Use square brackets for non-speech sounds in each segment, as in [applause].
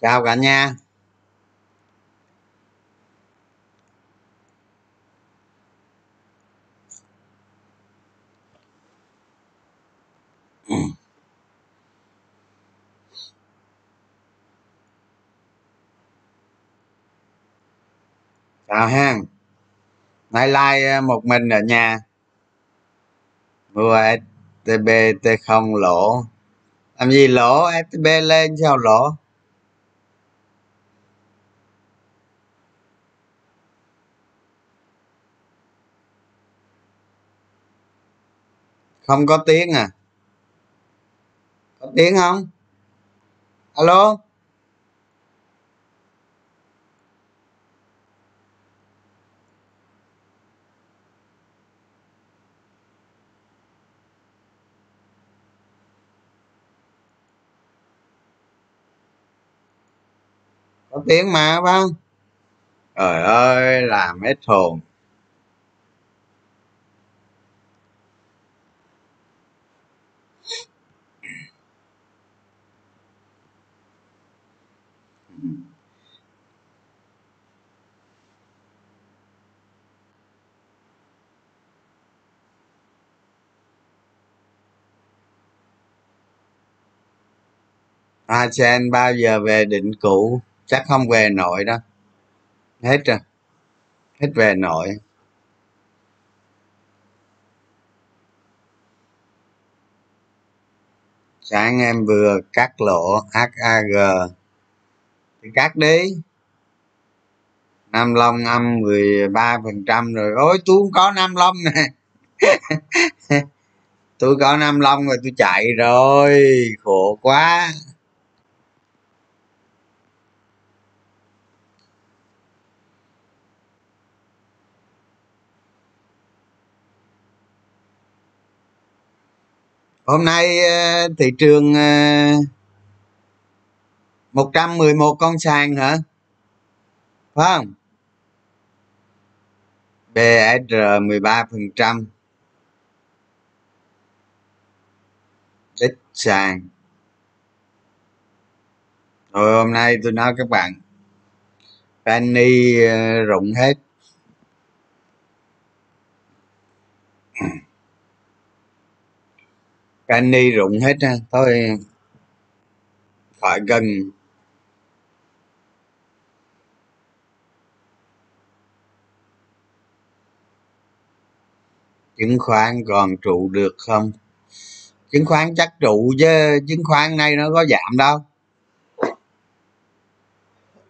chào cả nhà. Chào ha nay like ờ, một mình ở nhà. Mua stb t không lỗ. Làm gì lỗ? Stb lên sao lỗ. Không có tiếng à? Có tiếng không? Alo? Có tiếng mà phải không? Trời ơi, làm hết hồn. ASEAN bao giờ về định cũ, chắc không về nội đâu hết rồi. Hết về nội. Sáng em vừa cắt lỗ HAG thì cắt đi. Nam Long âm 13 phần trăm rồi. Ôi, tôi không có Nam Long nè. [laughs] Tôi có Nam Long rồi, tôi chạy rồi. Khổ quá. Hôm nay ờ, thị trường ờ, 111 con sàn hả? Phải không? BSR 13 phần trăm. Đích sàn. Rồi hôm nay tôi nói các bạn, penny ờ, rụng hết canny rụng hết ha thôi phải gần. Chứng khoán còn trụ được không? Chứng khoán chắc trụ chứ chứng khoán này nó có giảm đâu.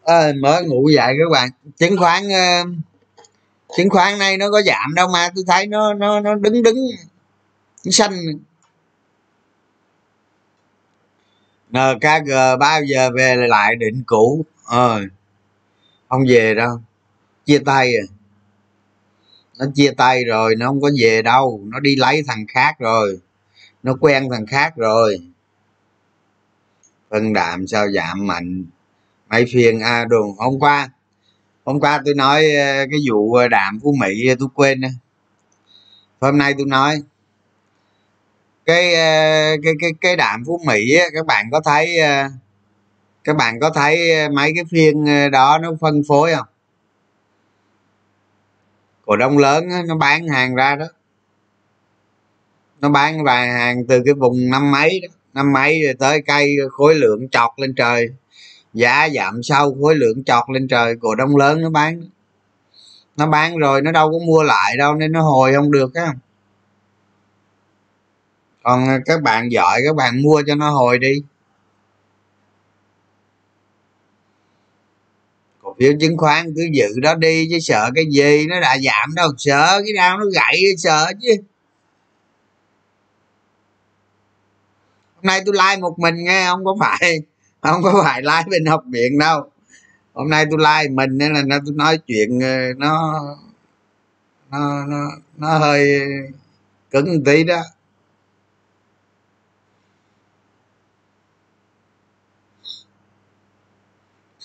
À, mới ngủ dậy các bạn. Chứng khoán uh, chứng khoán này nó có giảm đâu mà tôi thấy nó nó nó đứng đứng xanh. Ờ, nkg ờ, bao giờ về lại định cũ? Ờ. Không về đâu. Chia tay à. Nó chia tay rồi nó không có về đâu. Nó đi lấy thằng khác rồi. Nó quen thằng khác rồi. Phân đạm sao giảm mạnh? Mấy phiên a à, đường hôm qua hôm qua tôi nói ờ, cái vụ đạm phú mỹ tôi quên hôm nay tôi nói cái ờ, cái cái cái đạm phú mỹ á, các bạn có thấy ờ, các bạn có thấy ờ, mấy cái phiên đó nó phân phối không? Cổ đông lớn á, nó bán hàng ra đó. Nó bán vài hàng từ cái vùng năm mấy đó. Năm mấy rồi tới cây khối lượng chọt lên trời. Giá giảm sâu khối lượng chọt lên trời cổ đông lớn nó bán. Nó bán rồi nó đâu có mua lại đâu nên nó hồi không được á còn các bạn giỏi các bạn mua cho nó hồi đi. Cổ phiếu chứng khoán cứ giữ đó đi chứ sợ cái gì nó đã giảm đâu sợ cái nào nó gãy sợ chứ. Hôm nay tôi like một mình nghe không có phải không có phải like bên học viện đâu. Hôm nay tôi like mình nên là nó tôi nói chuyện ờ, nó nó nó, nó hơi cứng một tí đó.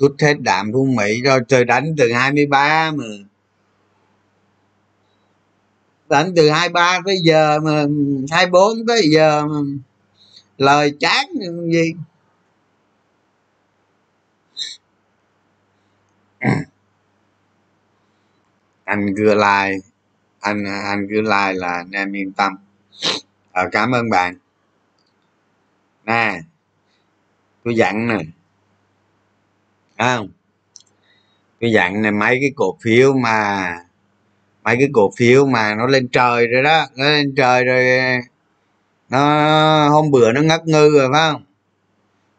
Rút hết đạm của mỹ rồi trời đánh từ 23 mà. Đánh từ 23 tới giờ mà 24 tới giờ mà lời chán gì. [clears throat] Anh cứ like anh anh cứ like là anh em yên tâm. À, cảm ơn bạn. Nè tôi dặn nè không? Cái dạng này mấy cái cổ phiếu mà, mấy cái cổ phiếu mà nó lên trời rồi đó, nó lên trời rồi, nó hôm bữa nó ngất ngư rồi, phải không?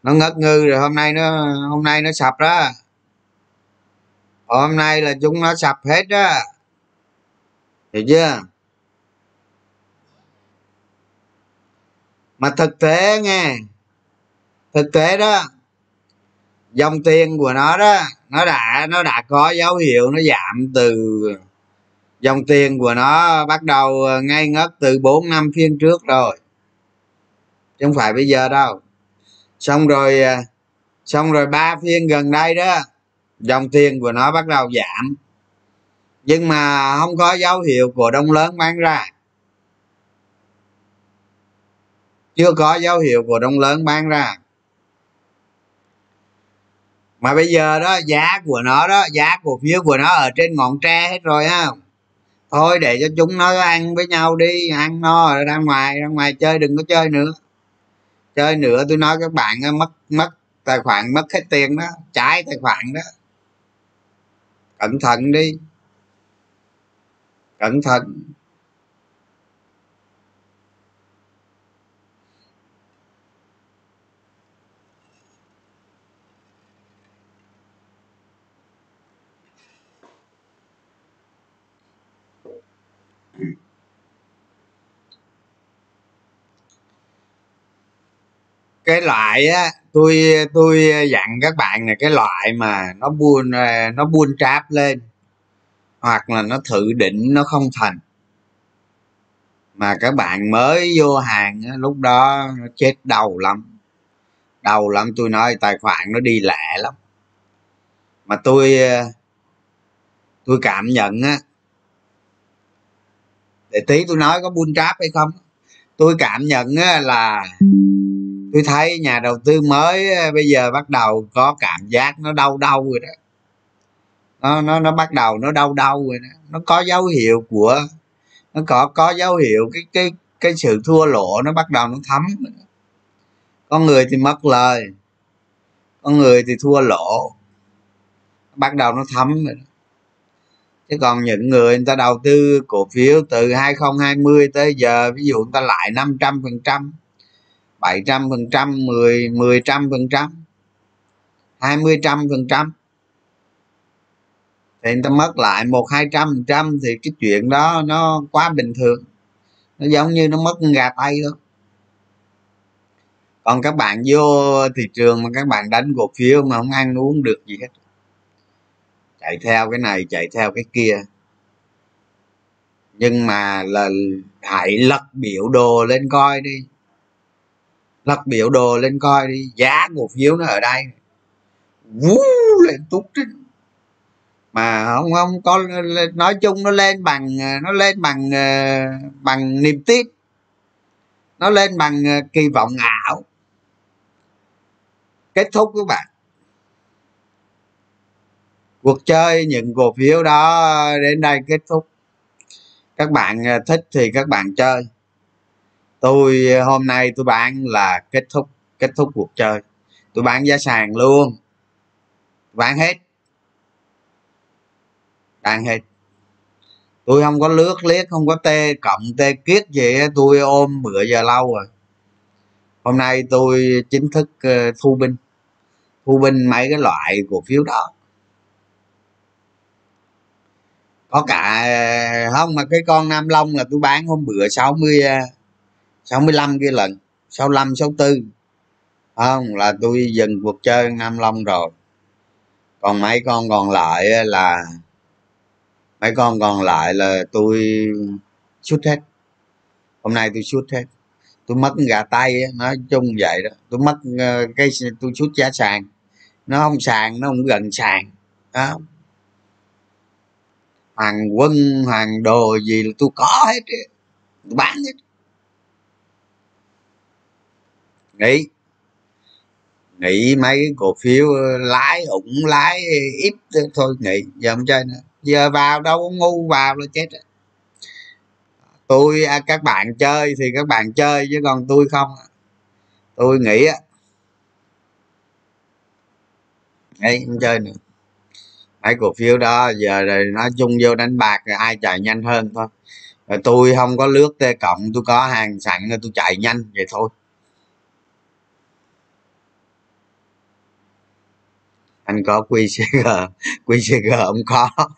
Nó ngất ngư rồi hôm nay nó, hôm nay nó sập đó. Hôm nay là chúng nó sập hết đó. Hiểu chưa? Mà thực tế nghe, thực tế đó dòng tiền của nó đó, nó đã nó đã có dấu hiệu nó giảm từ, dòng tiền của nó bắt đầu ngay ngất từ 4 năm phiên trước rồi. Chứ không phải bây giờ đâu. Xong rồi à, xong rồi ba phiên gần đây đó, dòng tiền của nó bắt đầu giảm. Nhưng mà không có dấu hiệu của đông lớn bán ra. Chưa có dấu hiệu của đông lớn bán ra mà bây giờ đó, giá của nó đó, giá cổ phiếu của nó ở trên ngọn tre hết rồi ha thôi để cho chúng nó ăn với nhau đi, ăn no rồi ra ngoài ra ngoài chơi, đừng có chơi nữa. Chơi nữa tôi nói các bạn mất mất tài khoản, mất hết tiền đó, trái tài khoản đó. Cẩn thận đi. Cẩn thận. Cái loại á, tôi tôi dặn các bạn này cái loại mà nó buôn ờ, nó buôn tráp lên, hoặc là nó thử định nó không thành. Mà các bạn mới vô hàng lúc đó nó chết đầu lắm. Đầu lắm, tôi nói tài khoản nó đi lẹ lắm. Mà tôi ờ, tôi cảm nhận á, để tí tôi nói có buôn tráp hay không tôi cảm nhận là tôi thấy nhà đầu tư mới bây giờ bắt đầu có cảm giác nó đau đau rồi đó. Nó nó nó bắt đầu nó đau đau rồi đó. Nó có dấu hiệu của, nó có có dấu hiệu cái cái cái sự thua lỗ nó bắt đầu nó thấm. Con người thì mất lời, con người thì thua lỗ, bắt đầu nó thấm rồi đó chứ còn những người người ta đầu tư cổ phiếu từ 2020 tới giờ, ví dụ người ta lại 500 phần trăm 700 phần trăm 10 10 trăm phần trăm 20 trăm phần trăm, thì người ta mất lại một, hai trăm phần trăm thì cái chuyện đó nó quá bình thường. Nó giống như nó mất gà tay thôi. Còn các bạn vô thị trường mà các bạn đánh cổ phiếu mà không ăn uống được gì hết chạy theo cái này, chạy theo cái kia. Nhưng mà là hãy lật biểu đồ lên coi đi. Lật biểu đồ lên coi đi, giá cổ phiếu nó ở đây. Vú lên tút trên mà không không có nói chung nó lên bằng, nó lên bằng ờ, bằng niềm tin nó lên bằng ờ, kỳ vọng ảo. Kết thúc các bạn cuộc chơi những cổ phiếu đó đến đây kết thúc. Các bạn à, thích thì các bạn chơi. Tôi à, hôm nay tôi bán là kết thúc kết thúc cuộc chơi. Tôi bán giá sàn luôn. Bán hết. Bán hết. Tôi không có lướt liếc, không có tê cộng, tê kiết gì tôi ôm bữa giờ lâu rồi. Hôm nay tôi chính thức ờ, thu binh. Thu binh mấy cái loại cổ phiếu đó. Có cả, không, mà cái con nam long là tôi bán hôm bữa 60 65 kia lần 65 64 không, là tôi dừng cuộc chơi nam long rồi. Còn mấy con còn lại là, mấy con còn lại là tôi xuất hết. Hôm nay tôi xuất hết. Tôi mất gà tay nói chung vậy đó. Tôi mất ờ, cái, tôi xuất giá sàn. Nó không sàn, nó không gần sàn. Đó hoàng quân hoàng đồ gì là tôi có hết tôi bán hết. Nghĩ. Nghĩ mấy cổ phiếu ờ, lái, ủng lái, ít thôi, nghĩ. Giờ không chơi nữa. Giờ vào đâu ngu, vào là chết tôi à, các bạn chơi thì các bạn chơi chứ còn tôi không tôi nghĩ á. Ấy không chơi nữa cái cổ phiếu đó. Giờ rồi nói chung vô đánh bạc rồi ai chạy nhanh hơn thôi. Rồi tôi không có lướt t cộng, tôi có hàng sẵn tôi chạy nhanh vậy thôi. Anh có qcg qcg không có. [laughs]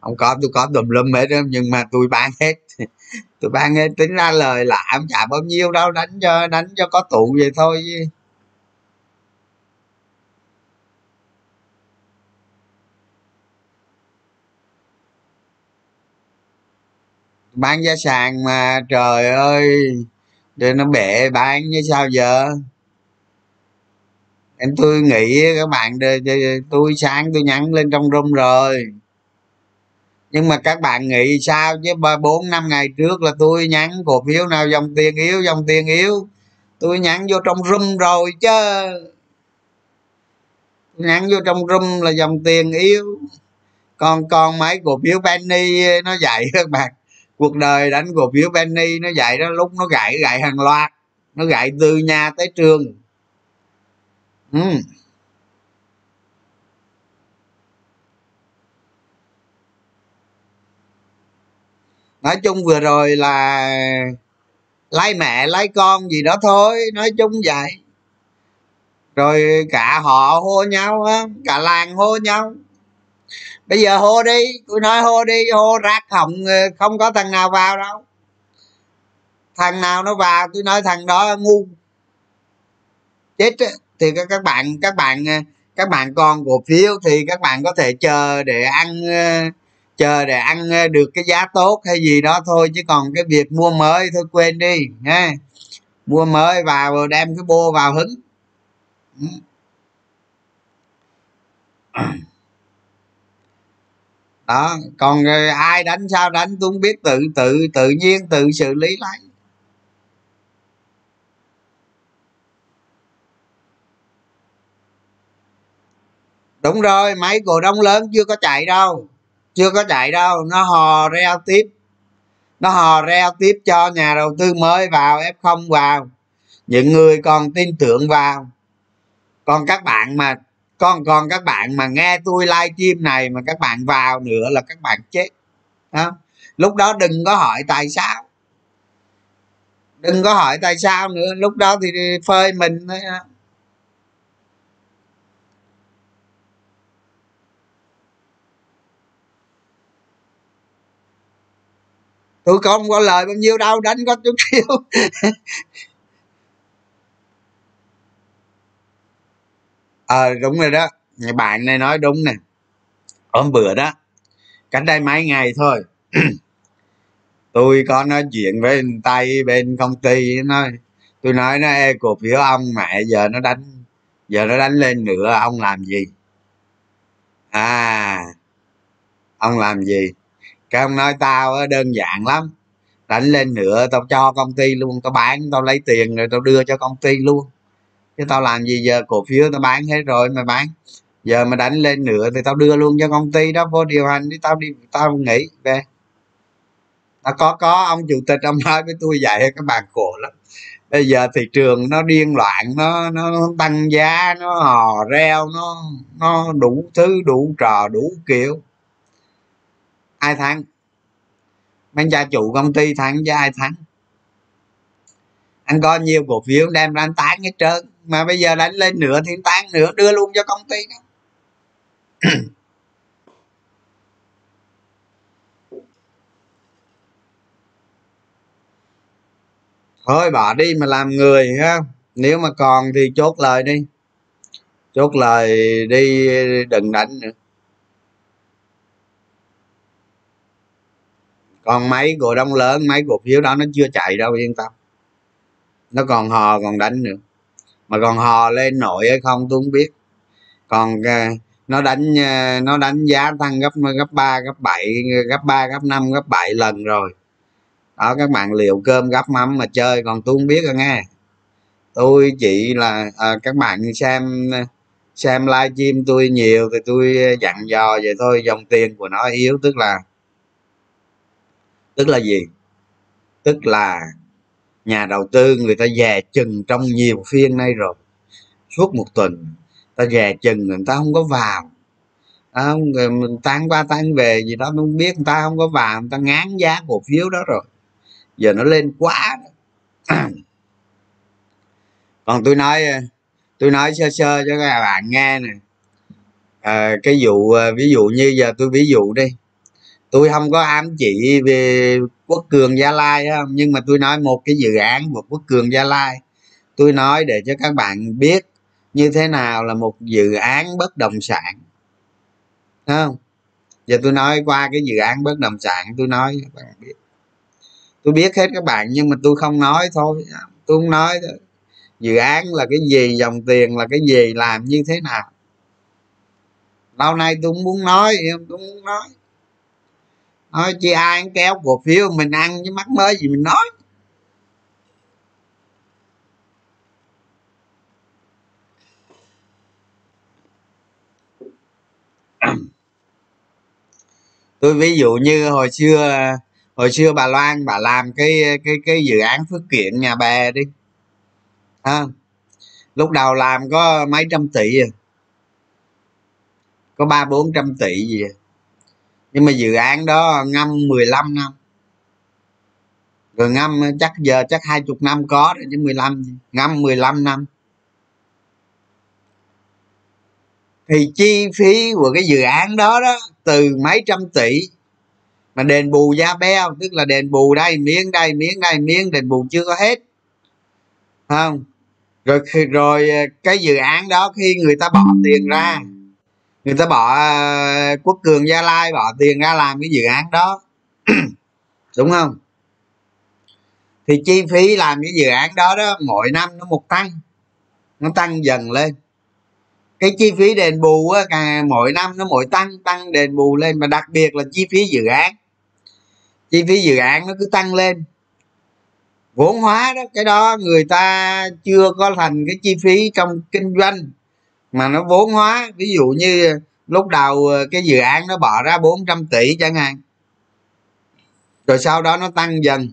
Không có, tôi có tùm lum hết đó nhưng mà tôi bán hết. Tôi bán hết, tính ra lời là làm chả bao nhiêu đâu, đánh cho đánh cho có tụ vậy thôi. Bán giá sàn mà, trời ơi. Để nó bể bán như sao giờ? Em tôi nghĩ các bạn tôi sáng tôi nhắn lên trong room rồi. Nhưng mà các bạn nghĩ sao chứ? Ba, bốn, năm ngày trước là tôi nhắn, cổ phiếu nào dòng tiền yếu, dòng tiền yếu? Tôi nhắn vô trong room rồi chứ. Nhắn vô trong room là dòng tiền yếu. Còn còn mấy cổ phiếu penny, nó dạy các bạn cuộc đời đánh cổ phiếu penny nó dạy đó, lúc nó gãy gãy hàng loạt, nó gãy từ nhà tới trường. Ừ. nói chung vừa rồi là lấy mẹ, lấy con gì đó thôi, nói chung vậy. Rồi cả họ hô nhau á, cả làng hô nhau bây giờ hô đi tôi nói hô đi hô rác hỏng, ờ, không có thằng nào vào đâu. Thằng nào nó vào tôi nói thằng đó ngu. Chết thì các bạn các bạn ờ, các bạn còn cổ phiếu thì các bạn có thể chờ để ăn ờ, chờ để ăn được cái giá tốt hay gì đó thôi chứ còn cái việc mua mới thôi quên đi ha. Mua mới vào đem cái bô vào hứng. Ừ đó, còn ai đánh sao đánh tôi không biết, tự tự tự nhiên tự xử lý lấy đúng rồi, mấy cổ đông lớn chưa có chạy đâu, chưa có chạy đâu, nó hò reo tiếp. Nó hò reo tiếp cho nhà đầu tư mới vào, f không vào. Những người còn tin tưởng vào. Còn các bạn mà còn còn các bạn mà nghe tôi livestream này mà các bạn vào nữa là các bạn chết. Đó. lúc đó đừng có hỏi tại sao. Đừng có hỏi tại sao nữa. Lúc đó thì phơi mình thôi. Tôi không có lời bao nhiêu đâu, đánh có chút xíu. [laughs] ờ à, đúng rồi đó. Bạn này nói đúng nè. Hôm bữa đó cách đây mấy ngày thôi [clears throat] tôi có nói chuyện với tay bên công ty nói tôi nói nó e cổ phiếu ông? Mẹ giờ nó đánh giờ nó đánh lên nữa ông làm gì? À ông làm gì? Cái ông nói tao đơn giản lắm. Đánh lên nữa tao cho công ty luôn tao bán tao lấy tiền rồi tao đưa cho công ty luôn chứ tao làm gì giờ cổ phiếu tao bán hết rồi mà bán. Giờ mà đánh lên nữa thì tao đưa luôn cho công ty đó, vô điều hành đi, tao đi, tao nghỉ, về. Nó có có, ông chủ tịch ông nói với tôi vậy, các bạn khổ lắm. Bây giờ thị trường nó điên loạn, nó nó tăng giá, nó hò reo, nó nó đủ thứ, đủ trò, đủ kiểu. Ai thắng? Mấy gia chủ công ty thắng với ai thắng? Anh có nhiều cổ phiếu, đem ra anh tán hết trơn mà bây giờ đánh lên nửa thì tan nửa đưa luôn cho công ty đó. [clears throat] Thôi bỏ đi mà làm người ha. Nếu mà còn thì chốt lời đi. Chốt lời đi, đừng đánh nữa. Còn mấy cổ đông lớn mấy cổ phiếu đó nó chưa chạy đâu, yên tâm. Nó còn hò, còn đánh nữa mà còn hò lên nổi hay không tôi không biết. Còn ờ, nó đánh ờ, nó đánh giá tăng gấp gấp ba gấp bảy gấp ba gấp năm gấp bảy lần rồi. Đó các bạn liệu cơm gấp mắm mà chơi còn tôi không biết rồi nghe. Tôi chỉ là à, các bạn xem xem livestream tôi nhiều thì tôi dặn dò vậy thôi dòng tiền của nó yếu tức là tức là gì? Tức là nhà đầu tư người ta dè chừng trong nhiều phiên nay rồi. Suốt một tuần ta dè chừng người ta không có vào. À, mình tan qua tan về gì đó không biết người ta không có vào người ta ngán giá cổ phiếu đó rồi. Giờ nó lên quá [clears throat] còn tôi nói tôi nói sơ sơ cho các bạn nghe nè. À, cái vụ ờ, ví dụ như giờ tôi ví dụ đi tôi không có ám chỉ về quốc cường gia lai không nhưng mà tôi nói một cái dự án của quốc cường gia lai. Tôi nói để cho các bạn biết như thế nào là một dự án bất động sản. Không? Giờ tôi nói qua cái dự án bất động sản, tôi nói các bạn biết. Tôi biết hết các bạn, nhưng mà tôi không nói thôi. Tôi không nói thôi. Dự án là cái gì, dòng tiền là cái gì, làm như thế nào? Lâu nay tôi muốn nói, tôi muốn nói thôi chi ai ăn kéo cổ phiếu, mình ăn với mắt mới gì mình nói. [clears throat] Tôi ví dụ như hồi xưa hồi xưa bà loan bà làm cái cái cái dự án phước kiện nhà bè đi. Ha lúc đầu làm có mấy trăm tỷ à. Có ba bốn trăm tỷ gì à nhưng mà dự án đó ngâm 15 năm. Rồi ngâm ờ, chắc giờ chắc hai chục năm có rồi chứ 15 ngâm 15 năm. Thì chi phí của cái dự án đó đó từ mấy trăm tỷ mà đền bù da beo tức là đền bù đây miếng đây miếng đây miếng, đền bù chưa có hết. Không? Rồi rồi ờ, cái dự án đó khi người ta bỏ tiền ra người ta bỏ à, quốc cường gia lai bỏ tiền ra làm cái dự án đó. [clears throat] Đúng không? Thì chi phí làm cái dự án đó đó mỗi năm nó một tăng. Nó tăng dần lên. Cái chi phí đền bù á, càng mỗi năm nó mỗi tăng tăng đền bù lên. Mà đặc biệt là chi phí dự án. Chi phí dự án nó cứ tăng lên. Vốn hóa đó cái đó người ta chưa có thành cái chi phí trong kinh doanh mà nó vốn hóa, ví dụ như lúc đầu ờ, cái dự án nó bỏ ra 400 tỷ chẳng hạn. Rồi sau đó nó tăng dần.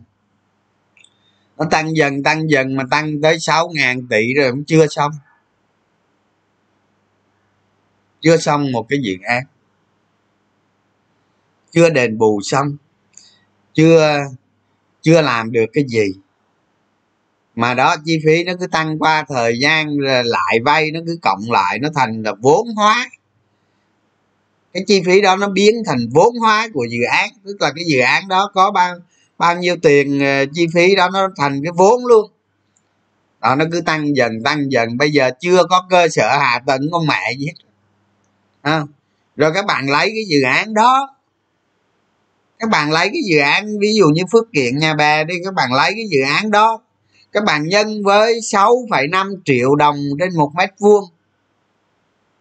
Nó tăng dần tăng dần mà tăng tới 6 ngàn tỷ rồi cũng chưa xong. Chưa xong một cái dự án. Chưa đền bù xong. Chưa chưa làm được cái gì mà đó chi phí nó cứ tăng qua thời gian lại vay nó cứ cộng lại nó thành là vốn hóa. Cái chi phí đó nó biến thành vốn hóa của dự án. Tức là cái dự án đó có bao bao nhiêu tiền uh, chi phí đó nó thành cái vốn luôn. Đó nó cứ tăng dần tăng dần. Bây giờ chưa có cơ sở hạ tầng con mẹ gì hết. À, rồi các bạn lấy cái dự án đó. Các bạn lấy cái dự án ví dụ như phước kiện nhà bè đi các bạn lấy cái dự án đó các bạn nhân với 6,5 triệu đồng trên một mét vuông.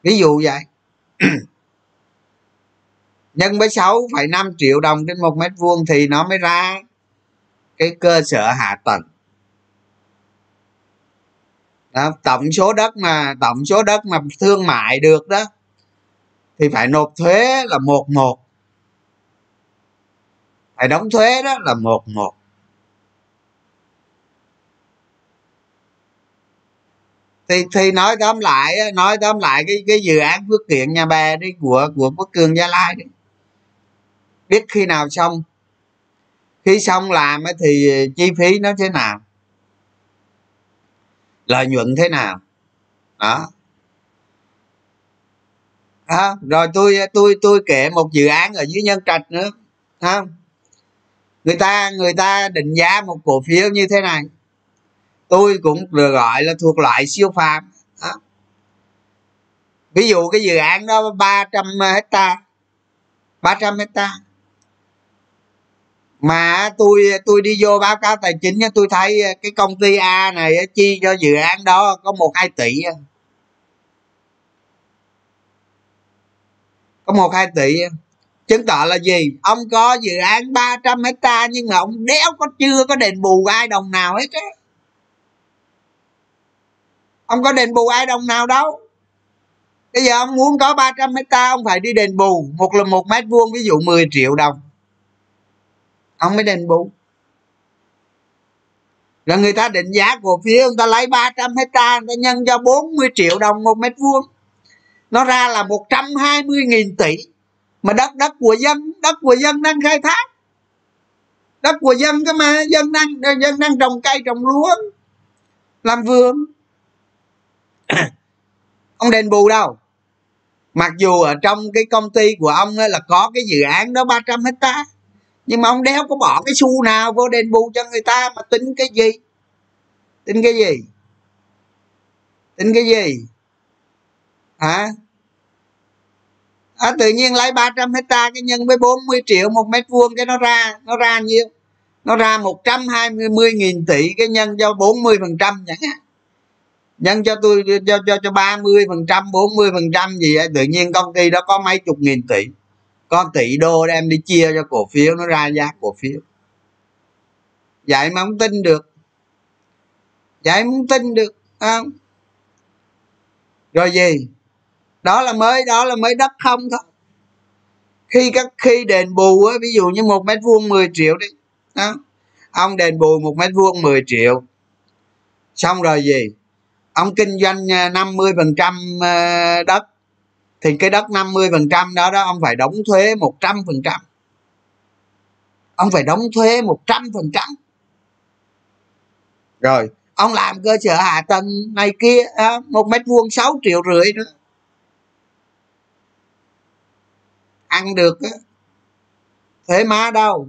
Ví dụ vậy. [clears throat] Nhân với 6,5 triệu đồng trên một mét vuông thì nó mới ra cái cơ sở hạ tầng. Đó, tổng số đất mà tổng số đất mà thương mại được đó thì phải nộp thuế là một một. Phải đóng thuế đó là một một. Thì thì nói tóm lại nói tóm lại cái cái dự án phước kiện nhà bè đi của của quốc cường gia lai đi. Biết khi nào xong? Khi xong làm thì chi phí nó thế nào? Lợi nhuận thế nào? Đó. À, rồi tôi tôi tôi kể một dự án ở dưới nhân trạch nữa. Không? Người ta người ta định giá một cổ phiếu như thế này tôi cũng được gọi là thuộc loại siêu phàm. Đó. ví dụ cái dự án đó 300 hecta 300 hecta. Mà tôi tôi đi vô báo cáo tài chính tôi thấy cái công ty A này chi cho dự án đó có một hai tỷ có một hai tỷ chứng tỏ là gì? Ông có dự án 300 hecta nhưng mà ông đéo có chưa có đền bù ai đồng nào hết á ông có đền bù ai đồng nào đâu. Bây giờ ông muốn có 300 hecta, ông phải đi đền bù một là một mét vuông, ví dụ 10 triệu đồng. Ông mới đền bù. Là người ta định giá cổ phiếu, người ta lấy 300 hecta, người ta nhân cho 40 triệu đồng một mét vuông. Nó ra là 120 nghìn tỷ. Mà đất đất của dân, đất của dân đang khai thác. Đất của dân cơ mà, dân đang dân đang trồng cây, trồng lúa, làm vườn. [coughs] ông đền bù đâu? Mặc dù ở trong cái công ty của ông là có cái dự án đó 300 hecta nhưng mà ông đéo có bỏ cái xu nào vô đền bù cho người ta mà tính cái gì? Tính cái gì? Tính cái gì? Hả? À, tự nhiên lấy 300 hecta cái nhân với 40 triệu một mét vuông cái nó ra nó ra nhiêu? Nó ra 120 nghìn tỷ cái nhân cho 40 phần trăm chẳng hạn nhân cho tôi cho cho cho 30 phần trăm 40 phần trăm gì ấy, tự nhiên công ty đó có mấy chục nghìn tỷ. Có tỷ đô đem đi chia cho cổ phiếu nó ra giá cổ phiếu. Vậy mà không tin được. Vậy không tin được không? Rồi gì? Đó là mới đó là mới đất không thôi. Khi các khi đền bù á ví dụ như một mét vuông 10 triệu đi đó ông đền bù một mét vuông 10 triệu. Xong rồi gì? Ông kinh doanh à, 50% à, đất thì cái đất 50% đó đó, ông phải đóng thuế 100%. ông phải đóng thuế 100%. rồi, ông làm cơ sở hạ tầng này kia à, một mét vuông 6 triệu rưỡi nữa ăn được á thuế má đâu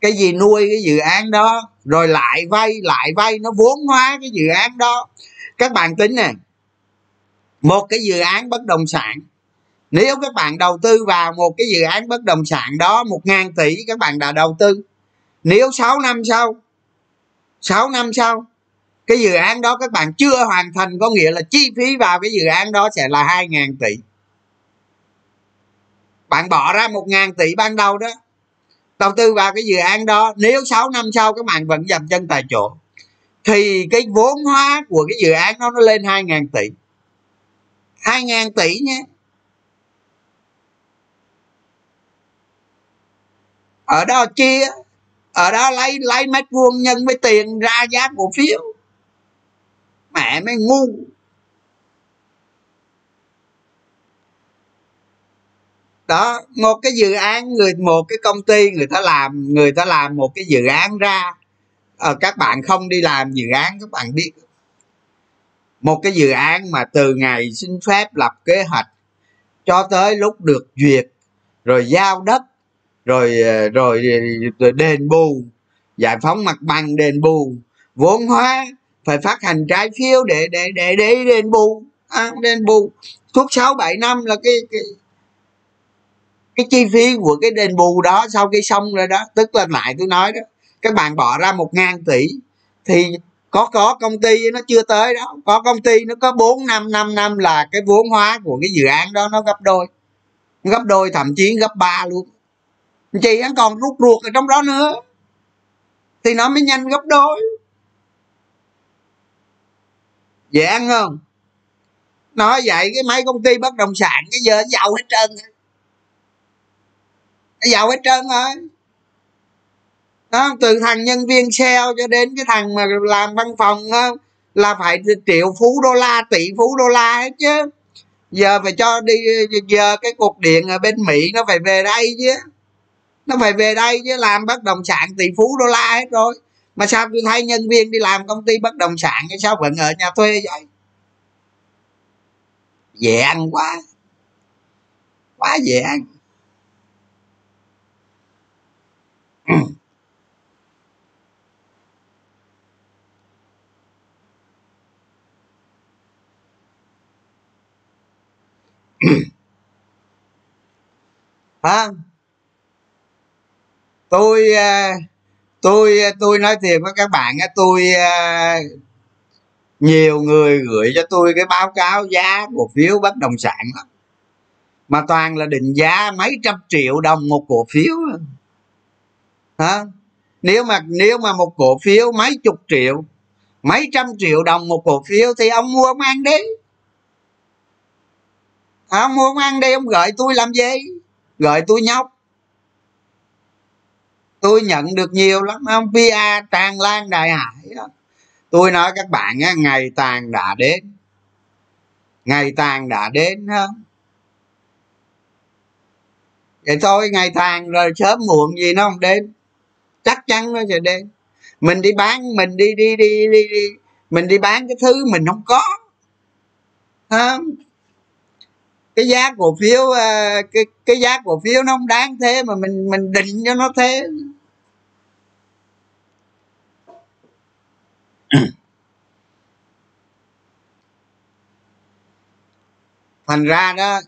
cái gì nuôi cái dự án đó rồi lại vay lại vay, nó vốn hóa cái dự án đó. Các bạn tính nè, một cái dự án bất động sản. Nếu các bạn đầu tư vào một cái dự án bất động sản đó, một ngàn tỷ, các bạn đã đầu tư. Nếu 6 năm sau 6 năm sau, cái dự án đó các bạn chưa hoàn thành, có nghĩa là chi phí vào cái dự án đó sẽ là hai ngàn tỷ. Bạn bỏ ra một ngàn tỷ ban đầu đó đầu tư vào cái dự án đó, nếu 6 năm sau các bạn vẫn dầm chân tại chỗ, thì cái vốn hóa của cái dự án đó nó lên 2.000 tỷ. 2.000 tỷ nhé. Ở đó chia, ở đó lấy lấy mét vuông nhân với tiền ra giá cổ phiếu. Mẹ mới ngu. Đó một cái dự án người một cái công ty người ta làm người ta làm một cái dự án ra à, các bạn không đi làm dự án các bạn biết một cái dự án mà từ ngày xin phép lập kế hoạch cho tới lúc được duyệt rồi giao đất rồi ờ, rồi, rồi đền bù giải phóng mặt bằng đền bù vốn hóa phải phát hành trái phiếu để để để để đền bù. À, đền bù suốt sáu bảy năm là cái, cái cái chi phí của cái đền bù đó sau khi xong rồi đó, tức là lại tôi nói đó, các bạn bỏ ra một ngàn tỷ thì có có công ty nó chưa tới đó, có công ty nó có bốn, năm năm năm là cái vốn hóa của cái dự án đó nó gấp đôi gấp đôi, thậm chí gấp ba luôn. Chị hắn còn rút ruột ở trong đó nữa thì nó mới nhanh gấp đôi. Dễ ăn không? Nói vậy cái mấy công ty bất động sản cái giờ giàu hết trơn giàu hết trơn rồi đó từ thằng nhân viên sale cho đến cái thằng mà làm văn phòng đó, là phải triệu phú đô la tỷ phú đô la hết chứ. Giờ phải cho đi giờ cái cuộc điện ở bên mỹ nó phải về đây chứ. Nó phải về đây chứ làm bất động sản tỷ phú đô la hết rồi. Mà sao tôi thấy nhân viên đi làm công ty bất động sản hay sao vẫn ở nhà thuê vậy? Dễ ăn quá. Quá dễ ăn. Phải tôi à, tôi ờ, tôi nói thiệt với các bạn tôi ờ, nhiều người gửi cho tôi cái báo cáo giá cổ phiếu bất động sản lắm. Mà toàn là định giá mấy trăm triệu đồng một cổ phiếu hả? Nếu mà nếu mà một cổ phiếu mấy chục triệu mấy trăm triệu đồng một cổ phiếu thì ông mua ông ăn đi. À, ông mua ông ăn đi ông gửi tôi làm gì? Gửi tôi nhóc. Tôi nhận được nhiều lắm ông pa tràn lan đại hải đó. tôi nói các bạn á, ngày tàn đã đến. Ngày tàn đã đến không vậy thôi ngày tàn rồi sớm muộn gì nó không đến chắc chắn nó sẽ đến. Mình đi bán mình đi đi đi đi, đi. mình đi bán cái thứ mình không có. À, cái giá cổ phiếu ờ, cái cái giá cổ phiếu nó không đáng thế mà mình mình định cho nó thế. [clears throat] Thành ra đó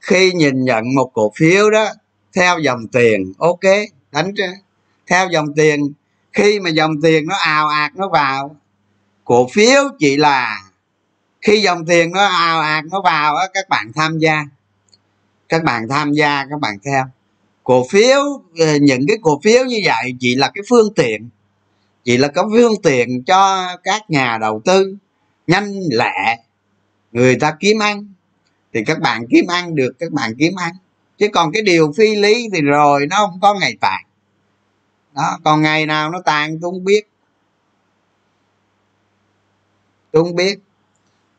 khi nhìn nhận một cổ phiếu đó theo dòng tiền ok đánh theo dòng tiền, khi mà dòng tiền nó ào ạt nó vào, cổ phiếu chỉ là khi dòng tiền nó ào ạt nó vào á, các bạn tham gia. Các bạn tham gia, các bạn theo. Cổ phiếu ờ, những cái cổ phiếu như vậy chỉ là cái phương tiện, chỉ là có phương tiện cho các nhà đầu tư nhanh, lẹ, người ta kiếm ăn. Thì các bạn kiếm ăn được, các bạn kiếm ăn. Chứ còn cái điều phi lý thì rồi nó không có ngày tàn đó, còn ngày nào nó tàn tôi không biết. Tôi không biết.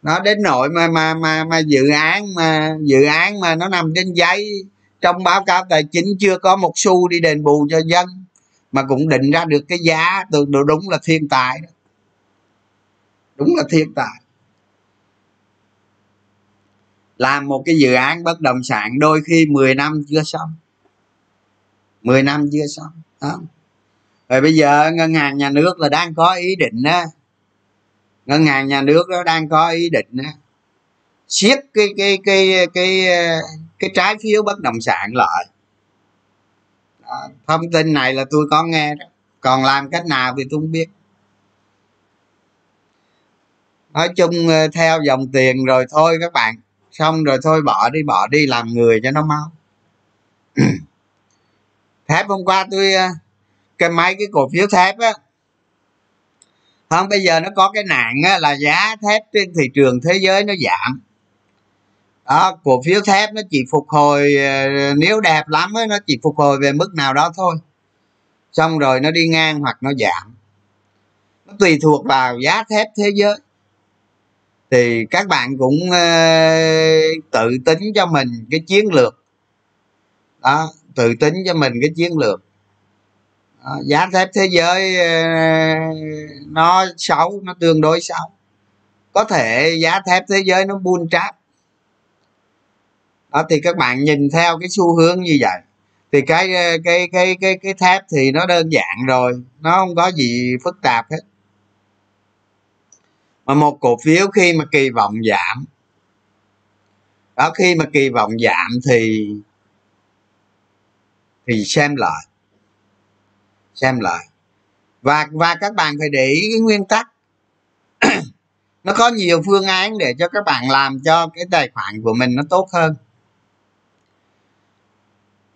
Nó đến nội mà mà mà mà dự án mà, dự án mà nó nằm trên giấy, trong báo cáo tài chính chưa có một xu đi đền bù cho dân, mà cũng định ra được cái giá từ đúng là thiên tài đó. Đúng là thiên tài. Làm một cái dự án bất động sản đôi khi 10 năm chưa xong. 10 năm chưa xong đó rồi bây giờ ngân hàng nhà nước là đang có ý định á. Ngân hàng nhà nước đó đang có ý định á. Siết cái cái cái cái cái trái phiếu bất động sản lại. Đó. thông tin này là tôi có nghe đó. Còn làm cách nào thì tôi không biết. Nói chung ờ, theo dòng tiền rồi thôi các bạn. Xong rồi thôi bỏ đi bỏ đi, làm người cho nó mau. [clears throat] Thép hôm qua tôi ờ, cái mấy cái cổ phiếu thép á. Không bây giờ nó có cái nạn á, là giá thép trên thị trường thế giới nó giảm. Đó cổ phiếu thép nó chỉ phục hồi ờ, nếu đẹp lắm á, nó chỉ phục hồi về mức nào đó thôi. Xong rồi nó đi ngang hoặc nó giảm. Nó tùy thuộc vào giá thép thế giới. Thì các bạn cũng uh, tự tính cho mình cái chiến lược. Đó tự tính cho mình cái chiến lược. Ờ, dạ, giá thép thế giới ờ, nó xấu, nó tương đối xấu. Có thể giá thép thế giới nó buôn tráp đó, thì các bạn nhìn theo cái xu hướng như vậy. Thì cái ờ, cái cái cái cái thép thì nó đơn giản rồi, nó không có gì phức tạp hết. Mà một cổ phiếu khi mà kỳ vọng giảm, đó, khi mà kỳ vọng giảm thì thì xem lại xem lại. Và và các bạn phải để ý cái nguyên tắc. [clears throat] Nó có nhiều phương án để cho các bạn làm cho cái tài khoản của mình nó tốt hơn.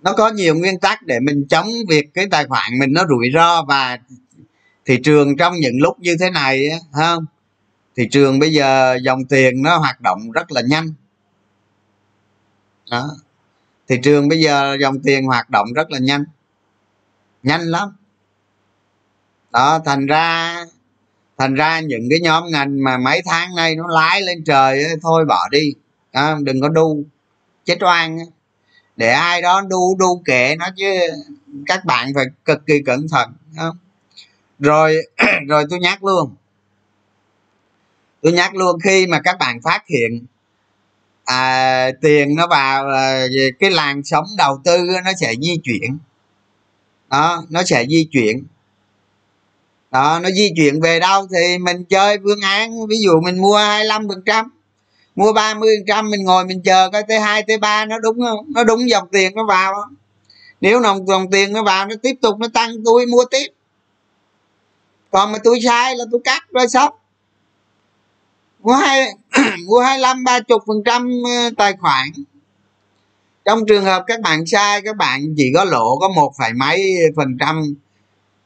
Nó có nhiều nguyên tắc để mình chống việc cái tài khoản mình nó rủi ro và thị trường trong những lúc như thế này không? Thị trường bây giờ dòng tiền nó hoạt động rất là nhanh. Đó. Thị trường bây giờ dòng tiền hoạt động rất là nhanh. Nhanh lắm đó thành ra thành ra những cái nhóm ngành mà mấy tháng nay nó lái lên trời ấy, thôi bỏ đi. À, đừng có đu. Chết oan để ai đó đu đu kệ nó chứ các bạn phải cực kỳ cẩn thận không? rồi [clears throat] rồi tôi nhắc luôn. Tôi nhắc luôn khi mà các bạn phát hiện à, tiền nó vào à, cái làn sóng đầu tư nó sẽ di chuyển. Đó nó sẽ di chuyển đó nó di chuyển về đâu thì mình chơi phương án ví dụ mình mua 25 phần trăm mua 30 phần trăm mình ngồi mình chờ coi tới hai tới ba nó đúng không? Nó đúng dòng tiền nó vào không? Nếu dòng dòng tiền nó vào nó tiếp tục nó tăng tôi mua tiếp. Còn mà tôi sai là tôi cắt rồi xong mua hai [clears throat] mua hai mươi ba chục phần trăm ờ, tài khoản. Trong trường hợp các bạn sai các bạn chỉ có lỗ có một phẩy mấy phần trăm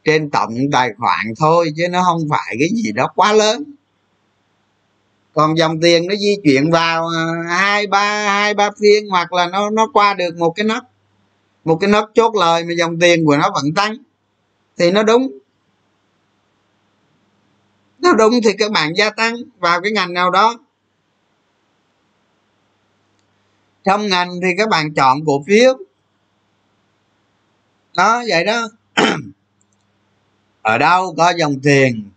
trên tổng tài khoản thôi, chứ nó không phải cái gì đó quá lớn. Còn dòng tiền nó di chuyển vào à, hai, ba hai, ba phiên, hoặc là nó nó qua được một cái nấc, một cái nấc chốt lời mà dòng tiền của nó vẫn tăng, thì nó đúng. Nó đúng thì các bạn gia tăng vào cái ngành nào đó. Trong ngành thì các bạn chọn cổ phiếu. Đó, vậy đó. [clears throat] ở đâu có dòng tiền,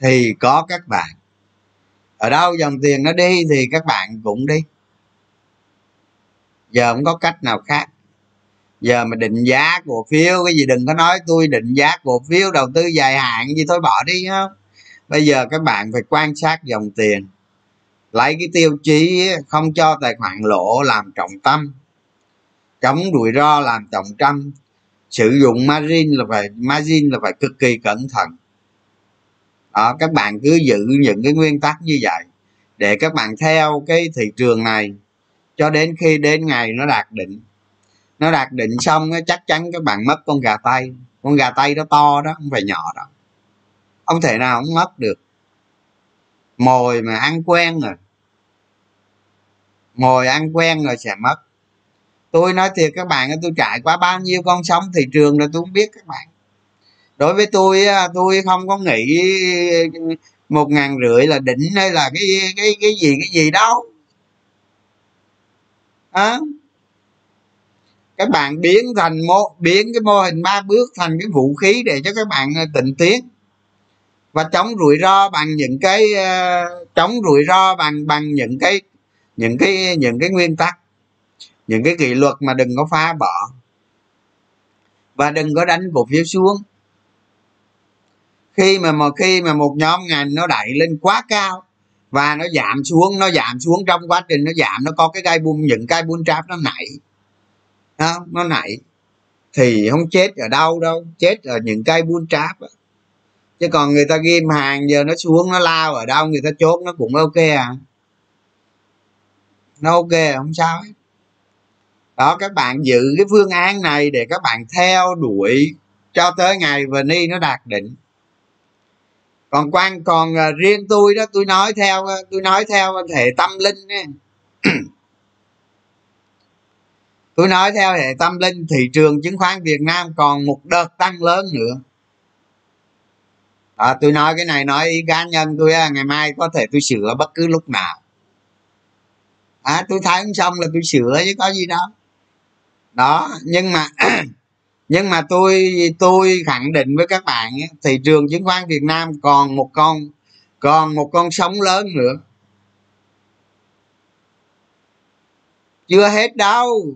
thì có các bạn. Ở đâu dòng tiền nó đi thì các bạn cũng đi. Giờ không có cách nào khác. Giờ mà định giá cổ phiếu, cái gì đừng có nói tôi định giá cổ phiếu, đầu tư dài hạn gì, thôi bỏ đi không? Bây giờ các bạn phải quan sát dòng tiền. Lấy cái tiêu chí, không cho tài khoản lỗ làm trọng tâm. Chống rủi ro làm trọng tâm sử dụng margin là phải margin là phải cực kỳ cẩn thận. Đó, các bạn cứ giữ những cái nguyên tắc như vậy để các bạn theo cái thị trường này cho đến khi đến ngày nó đạt đỉnh nó đạt đỉnh xong chắc chắn các bạn mất con gà tây. Con gà tây nó to đó, không phải nhỏ đâu. Không thể nào không mất được. Mồi mà ăn quen rồi. Mồi ăn quen rồi sẽ mất tôi nói thiệt các bạn tôi trải qua bao nhiêu con sóng thị trường là tôi không biết các bạn. Đối với tôi tôi không có nghĩ một ngàn rưỡi là đỉnh hay là cái cái cái gì cái gì đâu. À, các bạn biến thành mô biến cái mô hình ba bước thành cái vũ khí để cho các bạn à, tịnh tiến. Và chống rủi ro bằng những cái à, chống rủi ro bằng bằng những cái những cái những cái nguyên tắc những cái kỷ luật mà đừng có phá bỏ. Và đừng có đánh cổ phiếu xuống. Khi mà một khi mà một nhóm ngành nó đẩy lên quá cao và nó giảm xuống nó giảm xuống trong quá trình nó giảm nó có cái gai bung những cái buôn trap nó nảy. Đó, nó nảy. Thì không chết ở đâu đâu chết ở những cây buôn tráp đó. chứ còn người ta ghim hàng giờ nó xuống nó lao ở đâu người ta chốt nó cũng ok à. Nó ok không sao hết đó các bạn giữ cái phương án này để các bạn theo đuổi cho tới ngày và ni nó đạt đỉnh. Còn quan còn à, riêng tôi đó tôi nói theo à, tôi nói theo hệ tâm linh [clears throat] tôi nói theo hệ tâm linh thị trường chứng khoán việt nam còn một đợt tăng lớn nữa. À, tôi nói cái này nói ý cá nhân tôi á ngày mai có thể tôi sửa bất cứ lúc nào. À tôi thấy không xong là tôi sửa chứ có gì đâu đó, nhưng mà [clears throat] nhưng mà tôi tôi khẳng định với các bạn thị trường chứng khoán việt nam còn một con, còn một con sóng lớn nữa. Chưa hết đâu.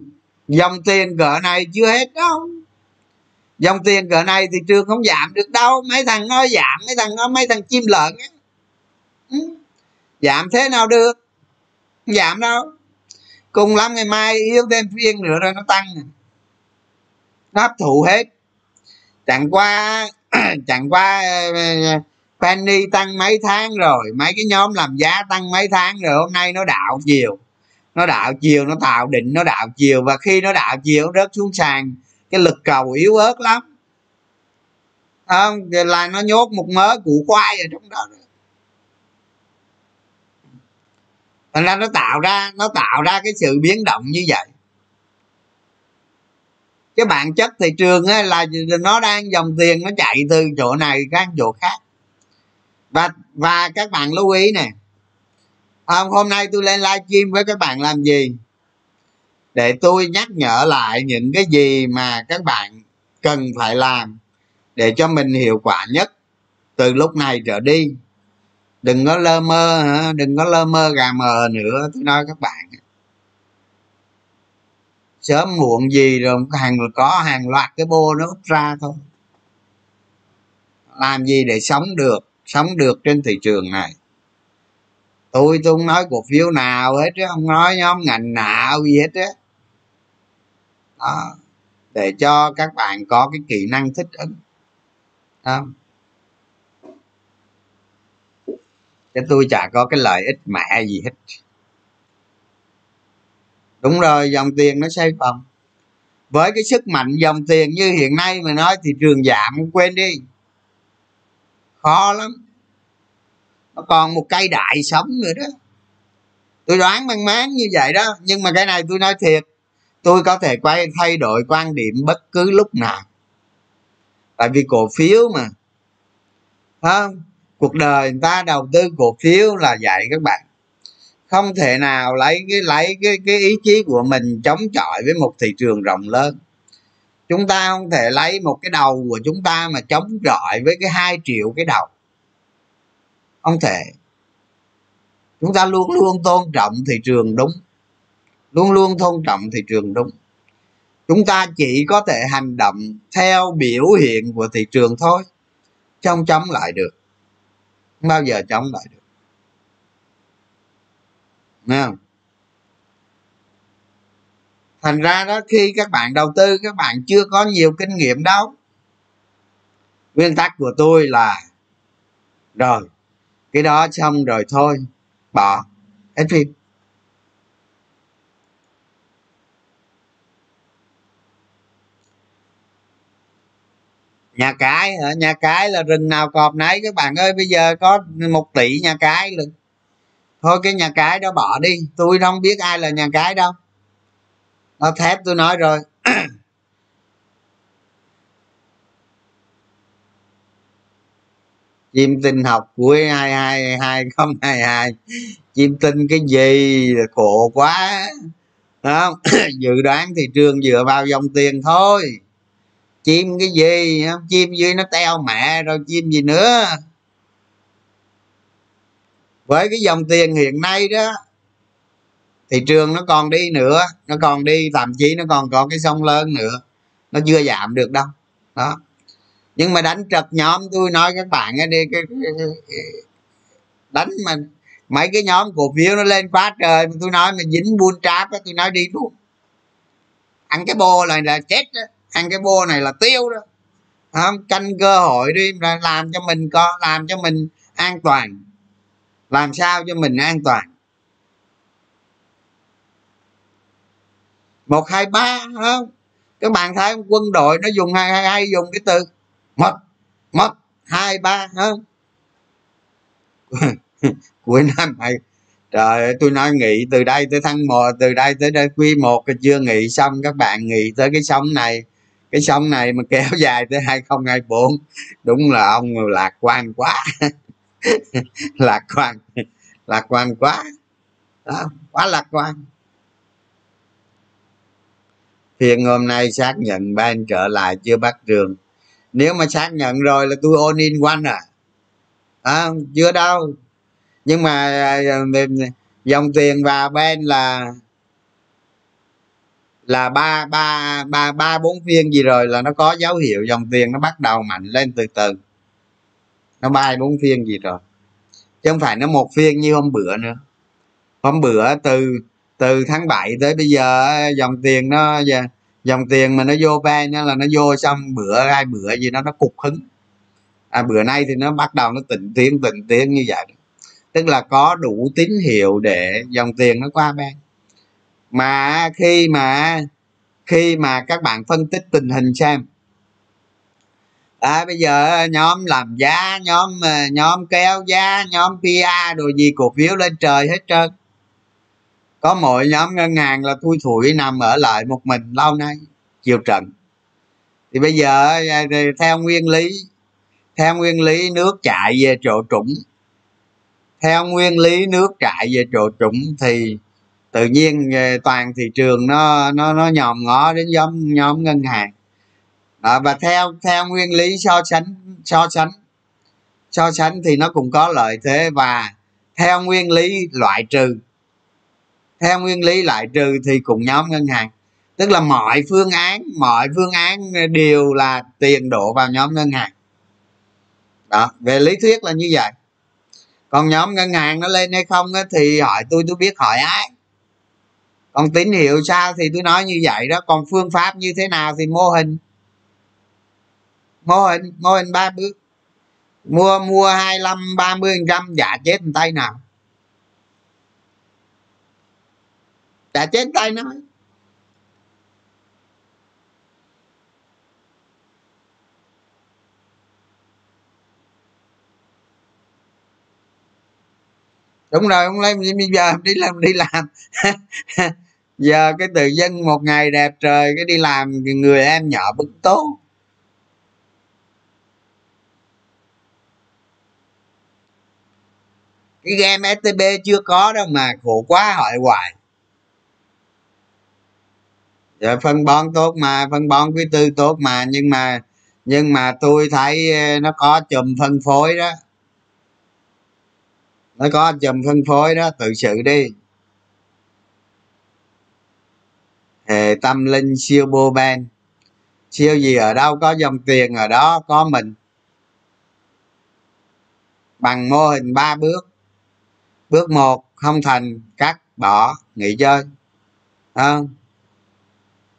Dòng tiền cỡ này chưa hết đâu. Dòng tiền cỡ này thị trường không giảm được đâu. Mấy thằng nó giảm, mấy thằng nó, mấy thằng chim lợn ấy. Ừ, giảm thế nào được? Giảm đâu cùng lắm ngày mai yếu thêm phiên nữa rồi nó tăng. Nó hấp thụ hết. Chẳng qua [clears throat] chẳng qua ờ, penny tăng mấy tháng rồi, mấy cái nhóm làm giá tăng mấy tháng rồi, hôm nay nó đạo chiều. Nó đạo chiều, nó tạo định nó đạo chiều. Và khi nó đạo chiều, nó rớt xuống sàn. Cái lực cầu yếu ớt lắm. Không, là nó nhốt một mớ củ khoai ở trong đó thành ra nó tạo ra, nó tạo ra cái sự biến động như vậy. Cái bản chất thị trường ấy là nó đang dòng tiền nó chạy từ chỗ này sang chỗ khác. Và và các bạn lưu ý nè. Hôm hôm nay tôi lên livestream với các bạn làm gì? Để tôi nhắc nhở lại những cái gì mà các bạn cần phải làm để cho mình hiệu quả nhất từ lúc này trở đi đừng có lơ mơ đừng có lơ mơ gà mờ nữa, tôi nói các bạn. Sớm muộn gì rồi hàng có hàng loạt cái bô nó úp ra thôi. Làm gì để sống được sống được trên thị trường này? Tôi tôi không nói cổ phiếu nào hết chứ không nói nhóm ngành nào gì hết á. Đó, để cho các bạn có cái kỹ năng thích ứng. Đó. Chứ tôi chả có cái lợi ích mẹ gì hết. Đúng rồi, dòng tiền nó xây phòng với cái sức mạnh dòng tiền như hiện nay mà nói thị trường giảm, quên đi. Khó lắm. Nó còn một cây đại sống nữa đó. Tôi đoán mang máng như vậy đó. Nhưng mà cái này tôi nói thiệt, tôi có thể quay thay đổi quan điểm bất cứ lúc nào. Tại vì cổ phiếu mà. Không? Cuộc đời người ta đầu tư cổ phiếu là vậy các bạn. Không thể nào lấy cái lấy cái cái ý chí của mình chống chọi với một thị trường rộng lớn. Chúng ta không thể lấy một cái đầu của chúng ta mà chống chọi với cái hai triệu cái đầu. Không thể. Chúng ta luôn luôn tôn trọng thị trường đúng. Luôn luôn tôn trọng thị trường đúng. Chúng ta chỉ có thể hành động theo biểu hiện của thị trường thôi, chứ không chống lại được không bao giờ chống lại được. Nghe không? thành ra đó, khi các bạn đầu tư, các bạn chưa có nhiều kinh nghiệm đâu. Nguyên tắc của tôi là, rồi, cái đó xong rồi thôi, bỏ, hết phim. Nhà cái hả? Nhà cái là rừng nào cọp nấy. Các bạn ơi, bây giờ có một tỷ nhà cái luôn thôi, cái nhà cái đó bỏ đi. Tôi không biết ai là nhà cái đâu. Nó thép tôi nói rồi. [clears throat] Chim tinh học cuối hai hai hai không hai hai. Chim tinh cái gì khổ quá. Không? [clears throat] Dự đoán thị trường dựa vào dòng tiền thôi chim cái gì chim gì nó teo mẹ rồi chim gì nữa? Với cái dòng tiền hiện nay đó thị trường nó còn đi nữa nó còn đi thậm chí nó còn có cái sông lớn nữa. Nó chưa giảm được đâu đó. Nhưng mà đánh trật nhóm tôi nói các bạn đi cái, đánh mà mấy cái nhóm cổ phiếu nó lên quá trời tôi nói mà dính buôn tráp tôi nói đi luôn. Ăn cái bô là là chết đó ăn cái bô này là tiêu đó. Không? Canh cơ hội đi làm cho mình có làm cho mình an toàn. Làm sao cho mình an toàn? Một hai ba không? Các bạn thấy quân đội nó dùng hai hai hai dùng cái từ. Mất mất hai ba không? [laughs] Cuối năm này, trời ơi tôi nói nghỉ từ đây tới tháng một từ đây tới đây quý một chưa nghỉ xong các bạn nghỉ tới cái sống này cái sông này mà kéo dài tới 2024 đúng là ông lạc quan quá. [laughs] Lạc quan lạc quan quá. Đó, quá lạc quan. Phiên hôm nay xác nhận ban trở lại chưa bắt trường. Nếu mà xác nhận rồi là tôi ôn in quanh à. À, chưa đâu. Nhưng mà à, à, à, dòng tiền vào bên là là ba ba ba ba bốn phiên gì rồi là nó có dấu hiệu dòng tiền nó bắt đầu mạnh lên từ từ. Nó ba bốn phiên gì rồi. Chứ không phải nó một phiên như hôm bữa nữa. Hôm bữa từ từ tháng 7 tới bây giờ dòng tiền nó dạ, dòng tiền mà nó vô ve nó là nó vô xong bữa hai bữa gì nó nó cục hứng. À, bữa nay thì nó bắt đầu nó tịnh tiến tịnh tiến như vậy. Tức là có đủ tín hiệu để dòng tiền nó qua bên mà khi mà khi mà các bạn phân tích tình hình xem. À, bây giờ nhóm làm giá nhóm ờ, nhóm kéo giá nhóm pa đồ gì cổ phiếu lên trời hết trơn. Có mỗi nhóm ngân hàng là thui thủi nằm ở lại một mình lâu nay chiều trận thì bây giờ ờ, theo nguyên lý theo nguyên lý nước chạy về chỗ trũng. Theo nguyên lý nước chạy về chỗ trũng thì tự nhiên ờ, toàn thị trường nó nó nó nhòm ngó đến nhóm nhóm ngân hàng. Đó, và theo theo nguyên lý so sánh so sánh so sánh thì nó cũng có lợi thế và theo nguyên lý loại trừ. Theo nguyên lý loại trừ thì cùng nhóm ngân hàng. Tức là mọi phương án mọi phương án đều là tiền đổ vào nhóm ngân hàng. Đó về lý thuyết là như vậy. Còn nhóm ngân hàng nó lên hay không thì hỏi tôi tôi biết hỏi ai còn tín hiệu sao thì tôi nói như vậy đó. Còn phương pháp như thế nào thì mô hình. Mô hình mô hình ba bước. Mua mua 25 30 trăm giả chết tay nào. Giả chết tay nói. Đúng rồi, ông lấy bây giờ đi làm đi làm. [laughs] giờ cái tự dân một ngày đẹp trời, cái đi làm người em nhỏ bức tốt. Cái game stb chưa có đâu mà khổ quá, hỏi hoài. Giờ phân bón tốt mà, phân bón quý tư tốt mà, nhưng mà nhưng mà tôi thấy ờ, nó có chùm phân phối đó. Nó có chùm phân phối đó, tự sự đi. Hệ tâm linh siêu bô ban. Siêu gì ở đâu có dòng tiền, ở đó có mình. Bằng mô hình ba bước. Bước một, không thành, cắt, bỏ, nghỉ chơi. À.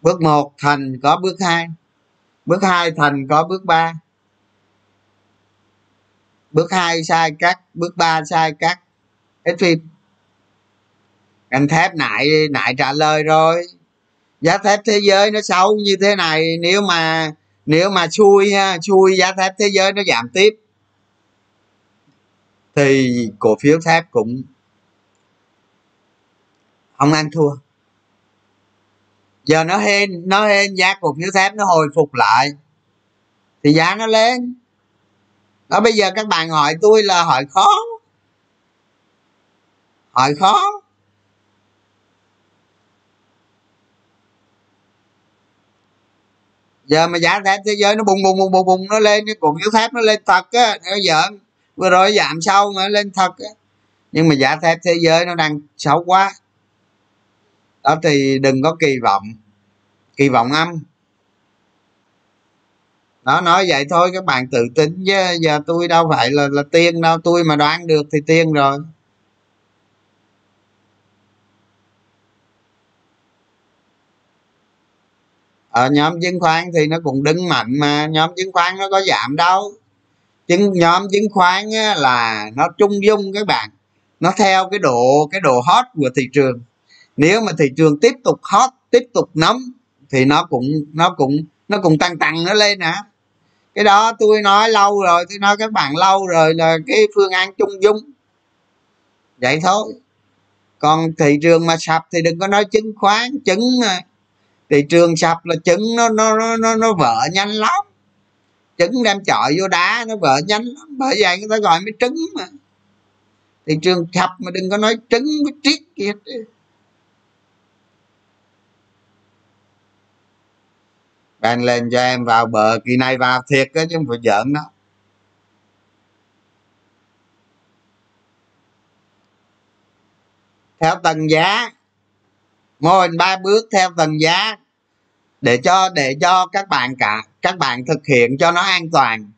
bước một, thành, có bước hai. Bước hai, thành, có bước ba. Bước hai, sai cắt. Bước ba, sai cắt. Hết phim. Anh thép nại nại trả lời rồi giá thép thế giới nó xấu như thế này, nếu mà nếu mà xui ha, xui giá thép thế giới nó giảm tiếp, thì cổ phiếu thép cũng không ăn thua. Giờ nó hên nó hên giá cổ phiếu thép nó hồi phục lại, thì giá nó lên. Đó, bây giờ các bạn hỏi tôi là hỏi khó. Hỏi khó. Giờ mà giá thép thế giới nó bùng bùng bùng bùng bùng, nó lên, cái cổ phiếu thép nó lên thật á, nó giỡn. Vừa rồi giảm sâu mà lên thật á. Nhưng mà giá thép thế giới nó đang xấu quá. Đó thì đừng có kỳ vọng. Kỳ vọng âm. Đó nói vậy thôi, các bạn tự tính chứ. Giờ tôi đâu phải là là tiên đâu. Tôi mà đoán được thì tiên rồi. Ở nhóm chứng khoán thì nó cũng đứng mạnh mà, nhóm chứng khoán nó có giảm đâu. Chứng, nhóm chứng khoán là nó trung dung các bạn. Nó theo cái độ cái độ hot của thị trường. Nếu mà thị trường tiếp tục hot, tiếp tục nóng, thì nó cũng nó cũng nó cũng tăng tăng nó lên nè cái đó tôi nói lâu rồi, tôi nói các bạn lâu rồi là cái phương án trung dung. Vậy thôi. Còn thị trường mà sập thì đừng có nói chứng khoán, chứng thị trường sập là trứng nó nó nó nó, vỡ nhanh lắm. Trứng đem chọi vô đá nó vỡ nhanh lắm. Bởi vậy người ta gọi mới trứng mà. Thị trường sập mà đừng có nói trứng với triết kia. Ban lên cho em vào bờ kỳ này vào thiệt đó chứ không phải giỡn đó theo tầng giá mô hình ba bước theo tầng giá để cho để cho các bạn cả, các bạn thực hiện cho nó an toàn.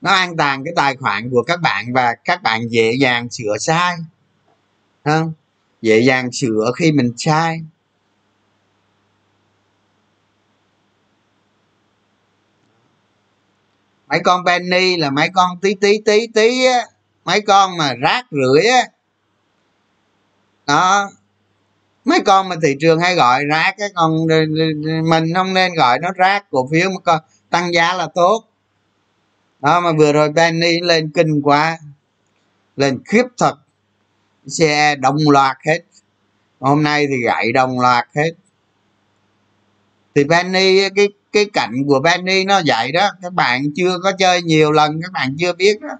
Nó an toàn cái tài khoản của các bạn và các bạn dễ dàng sửa sai. Không? Dễ dàng sửa khi mình sai. Mấy con penny là mấy con tí tí tí tí á. Mấy con mà rác rưởi á. Đó mấy con mà thị trường hay gọi rác cái con mình không nên gọi nó rác, cổ phiếu mà con tăng giá là tốt. Đó, mà vừa rồi penny lên kinh quá, lên khiếp thật. Xe đồng loạt hết. Hôm nay thì gãy đồng loạt hết. Thì penny cái cái cạnh của penny nó vậy đó. Các bạn chưa có chơi nhiều lần, các bạn chưa biết đó.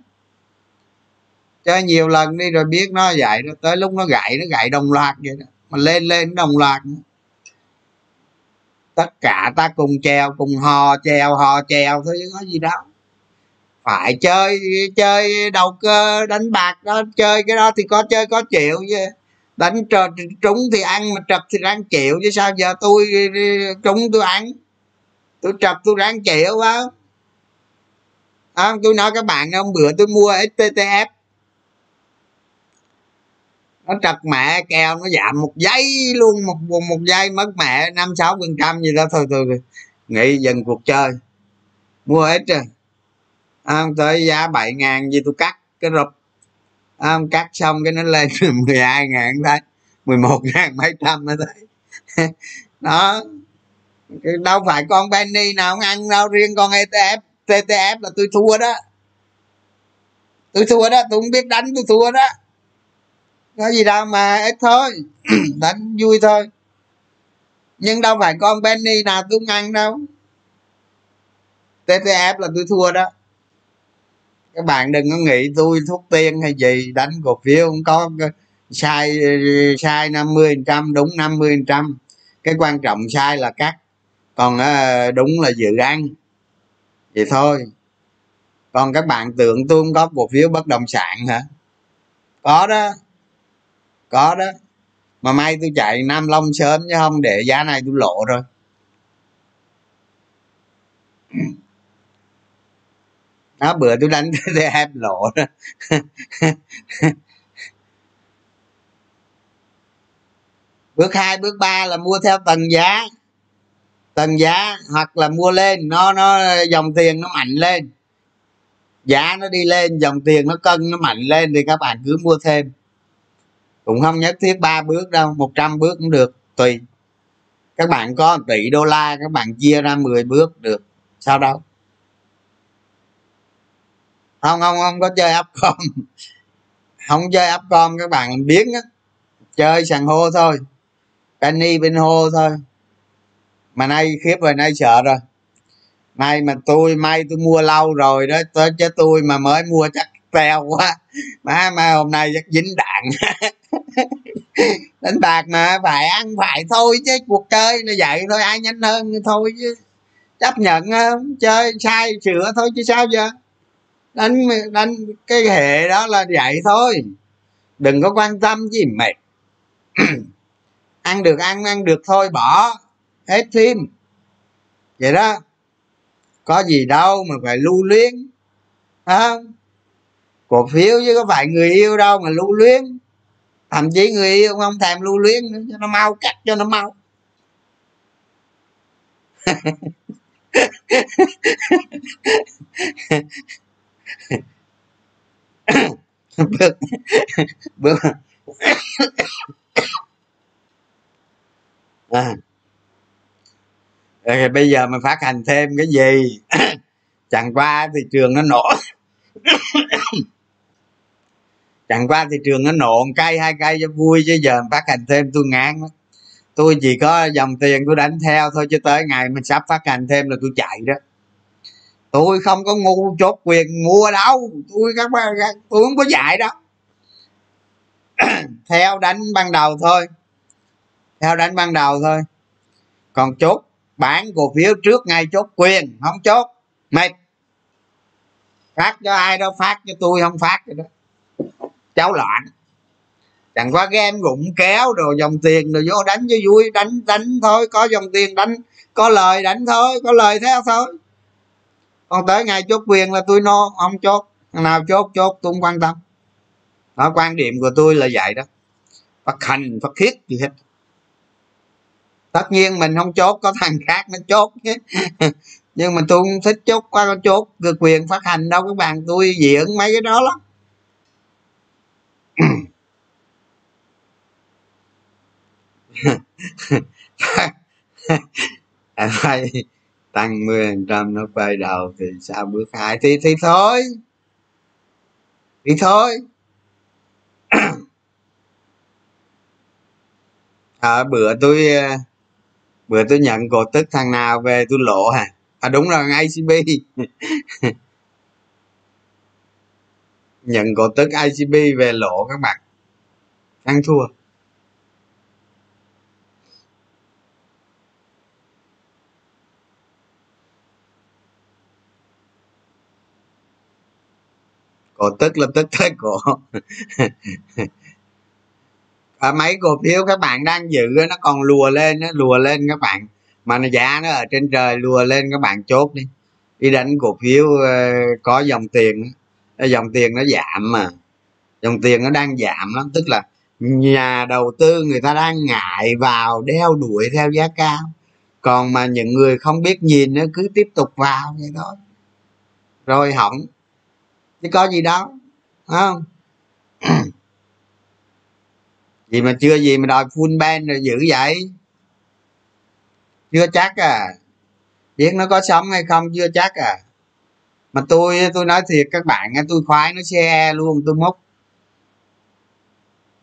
Chơi nhiều lần đi rồi biết nó vậy đó. Tới lúc nó gãy nó gãy đồng loạt vậy đó mà lên lên đồng loạt. Tất cả ta cùng treo cùng hò treo hò treo thôi chứ có gì đâu. Phải chơi chơi đầu cơ đánh bạc đó chơi cái đó thì có chơi có chịu chứ. Đánh trò trúng thì ăn mà trật thì ráng chịu chứ sao giờ tôi trúng tôi ăn. Tôi trật tôi ráng chịu á à, tôi nói các bạn hôm bữa tôi mua sttf nó trật mẹ kèo nó giảm một giây luôn một một, một giây mất mẹ năm sáu phần trăm gì đó. Thôi thôi nghĩ dừng cuộc chơi. Mua hết rồi. À, tới giá bảy ngàn gì tôi cắt cái rụp. À, cắt xong cái nó lên [laughs] mười hai ngàn thấy mười một ngàn mấy trăm nữa thấy [laughs] đó. Đâu phải con penny nào không ăn đâu riêng con etf ttf là tôi thua đó. Tôi thua đó tôi không biết đánh tôi thua đó có gì đâu mà ít thôi. [clears throat] Đánh vui thôi. Nhưng đâu phải con Benny nào tôi ăn đâu. TTF là tôi thua đó. Các bạn đừng có nghĩ tôi thuốc tiên hay gì, đánh cổ phiếu không có. Sai sai 50 trăm, đúng 50 trăm. Cái quan trọng sai là cắt. Còn ờ, đúng là dự án. Vậy thôi. Còn các bạn tưởng tôi không có cổ phiếu bất động sản hả? Có đó có đó. Mà may tôi chạy nam long sớm chứ không, để giá này tôi lộ rồi. Đó, bữa tôi đánh [laughs] để em lộ đó. [laughs] Bước hai, bước ba là mua theo tầng giá. Tầng giá hoặc là mua lên. Nó nó, dòng tiền nó mạnh lên. Giá nó đi lên, dòng tiền nó cân, nó mạnh lên thì các bạn cứ mua thêm cũng không nhất thiết ba bước đâu 100 bước cũng được, tùy. Các bạn có tỷ đô la, các bạn chia ra 10 bước được, sao đâu? Không không không có chơi upcom [laughs] không chơi upcom các bạn biến á. Chơi sàn hô thôi, penny bên hô thôi. Mà nay khiếp rồi, nay sợ rồi. Nay mà tôi may tôi mua lâu rồi đó, tới chứ tôi mà mới mua chắc teo quá. Má mà hôm nay chắc dính đạn. [laughs] Đánh bạc mà, phải ăn phải thôi chứ, cuộc chơi nó vậy thôi, ai nhanh hơn thôi chứ. Chấp nhận không chơi sai sửa thôi chứ sao giờ? Đánh đánh cái hệ đó là vậy thôi. Đừng có quan tâm gì mệt. [clears throat] Ăn được ăn ăn được thôi, bỏ. Hết phim. Vậy đó. Có gì đâu mà phải lưu luyến. Không? Cổ phiếu chứ có phải người yêu đâu mà lưu luyến. Thậm chí người yêu không thèm lưu luyến nữa, cho nó mau cắt, cho nó mau. Bước bước. À. Rồi bây giờ mình phát hành thêm cái gì? Chẳng qua thị trường nó nổ chẳng qua thị trường nó nộn cây hai cây cho vui chứ giờ phát hành thêm, tôi ngán lắm. Tôi chỉ có dòng tiền tôi đánh theo thôi chứ tới ngày mình sắp phát hành thêm là tôi chạy đó. Tôi không có ngu chốt quyền mua đâu, tôi các bạn tôi không có dạy đâu [clears throat] theo đánh ban đầu thôi. Theo đánh ban đầu thôi. Còn chốt bán cổ phiếu trước ngày chốt quyền, không chốt. Mệt. Phát cho ai đâu phát cho tôi, không phát cho đó cháu loạn chẳng qua game gụng kéo rồi dòng tiền rồi vô đánh cho vui, đánh đánh thôi, có dòng tiền đánh, có lời đánh thôi, có lời theo thôi. Còn tới ngày chốt quyền là tôi no, không chốt nào chốt chốt tôi không quan tâm. Đó, quan điểm của tôi là vậy đó. Phát hành phát khiết gì hết. Tất nhiên mình không chốt, có thằng khác nó chốt chứ. [laughs] Nhưng mà tôi không thích chốt, qua chốt quyền phát hành đâu các bạn tôi, diễn mấy cái đó lắm phải tăng 10 trăm nó quay đầu thì sao bước hai? Thì thì thôi. Thì thôi. [clears throat] À, bữa tôi à, bữa tôi nhận cổ tức thằng nào về tôi lộ hả? À đúng rồi ngay ACB [laughs] nhận cổ tức ICB về lộ các bạn. Ăn thua. Cổ tức là tức tới cổ. [laughs] À, mấy cổ phiếu các bạn đang giữ nó còn lùa lên nó lùa lên các bạn. Mà nó giá nó ở trên trời lùa lên các bạn chốt đi. Đi đánh cổ phiếu ờ, có dòng tiền dòng tiền nó giảm mà. Dòng tiền nó đang giảm lắm, tức là nhà đầu tư người ta đang ngại vào đeo đuổi theo giá cao. Còn mà những người không biết nhìn nó cứ tiếp tục vào vậy đó rồi hỏng. Chứ có gì đâu không? [clears throat] Gì mà chưa gì mà đòi full ban rồi giữ vậy? Chưa chắc à. Biết nó có sống hay không, chưa chắc à mà tôi tôi nói thiệt các bạn tôi khoái nó xe luôn tôi múc.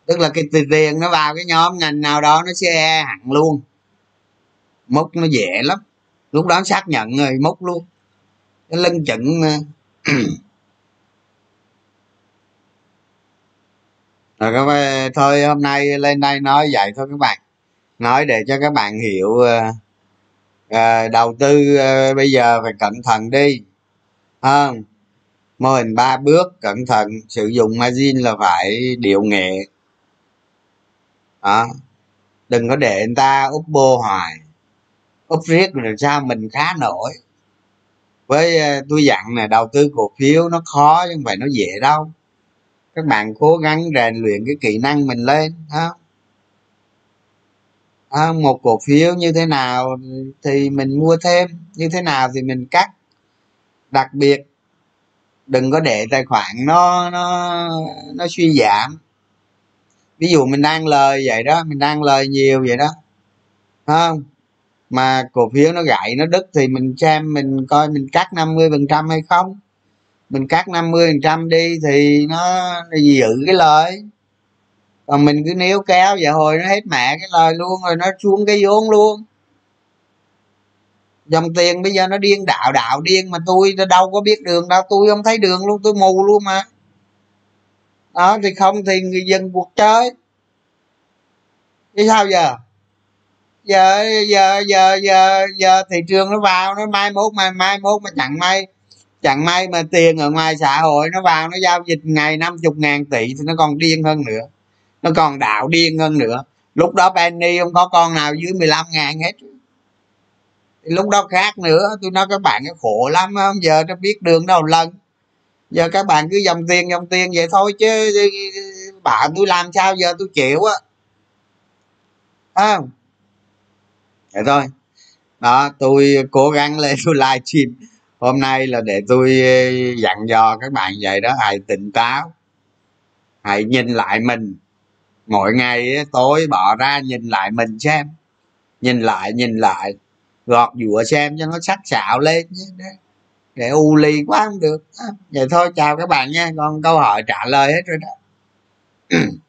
Tức là cái tiền nó vào cái nhóm ngành nào đó nó xe hẳn luôn. Múc nó dễ lắm. Lúc đó xác nhận rồi múc luôn. Cái lưng chừng [clears throat] rồi các bạn thôi hôm nay lên đây nói vậy thôi các bạn. Nói để cho các bạn hiểu uh, đầu tư uh, bây giờ phải cẩn thận đi không. Mô hình ba bước cẩn thận sử dụng margin là phải điệu nghệ. Đó. Đừng có để người ta úp bô hoài. Úp riết rồi sao mình khá nổi. Với ờ, tôi dặn này đầu tư cổ phiếu nó khó chứ không phải nó dễ đâu. Các bạn cố gắng rèn luyện cái kỹ năng mình lên ha à, ờ, một cổ phiếu như thế nào thì mình mua thêm như thế nào thì mình cắt đặc biệt đừng có để tài khoản nó nó nó suy giảm. Ví dụ mình đang lời vậy đó mình đang lời nhiều vậy đó không? Mà cổ phiếu nó gãy nó đứt thì mình xem mình coi mình cắt 50 phần trăm hay không. Mình cắt 50 phần trăm đi thì nó, nó giữ cái lời. Còn mình cứ níu kéo vậy hồi nó hết mẹ cái lời luôn rồi nó xuống cái vốn luôn dòng tiền bây giờ nó điên, đạo đạo điên mà tôi đâu có biết đường đâu, tôi không thấy đường luôn, tôi mù luôn mà. Đó, thì không thì người dân cuộc chơi. Chứ sao giờ? Giờ giờ giờ giờ giờ thị trường nó vào, nó mai mốt, mai mai mốt mà chẳng may chẳng may mà tiền ở ngoài xã hội nó vào, nó giao dịch ngày năm chục ngàn tỷ thì nó còn điên hơn nữa. Nó còn đạo điên hơn nữa. Lúc đó penny không có con nào dưới 15 ngàn hết lúc đó khác nữa, tôi nói các bạn cái khổ lắm không giờ nó biết đường đâu lần. Giờ các bạn cứ dòng tiền dòng tiền vậy thôi chứ bạn tôi làm sao giờ tôi chịu á. Không? Vậy thôi. Đó, tôi cố gắng lên [laughs] tôi live stream hôm nay là để tôi ờ, dặn dò các bạn vậy đó, hãy tỉnh táo, hãy nhìn lại mình. Mỗi ngày tối bỏ ra nhìn lại mình xem, nhìn lại nhìn lại gọt dùa xem cho nó sắc sạo lên để u lì quá không được. Vậy thôi, chào các bạn nha. Con câu hỏi trả lời hết rồi đó. [clears throat]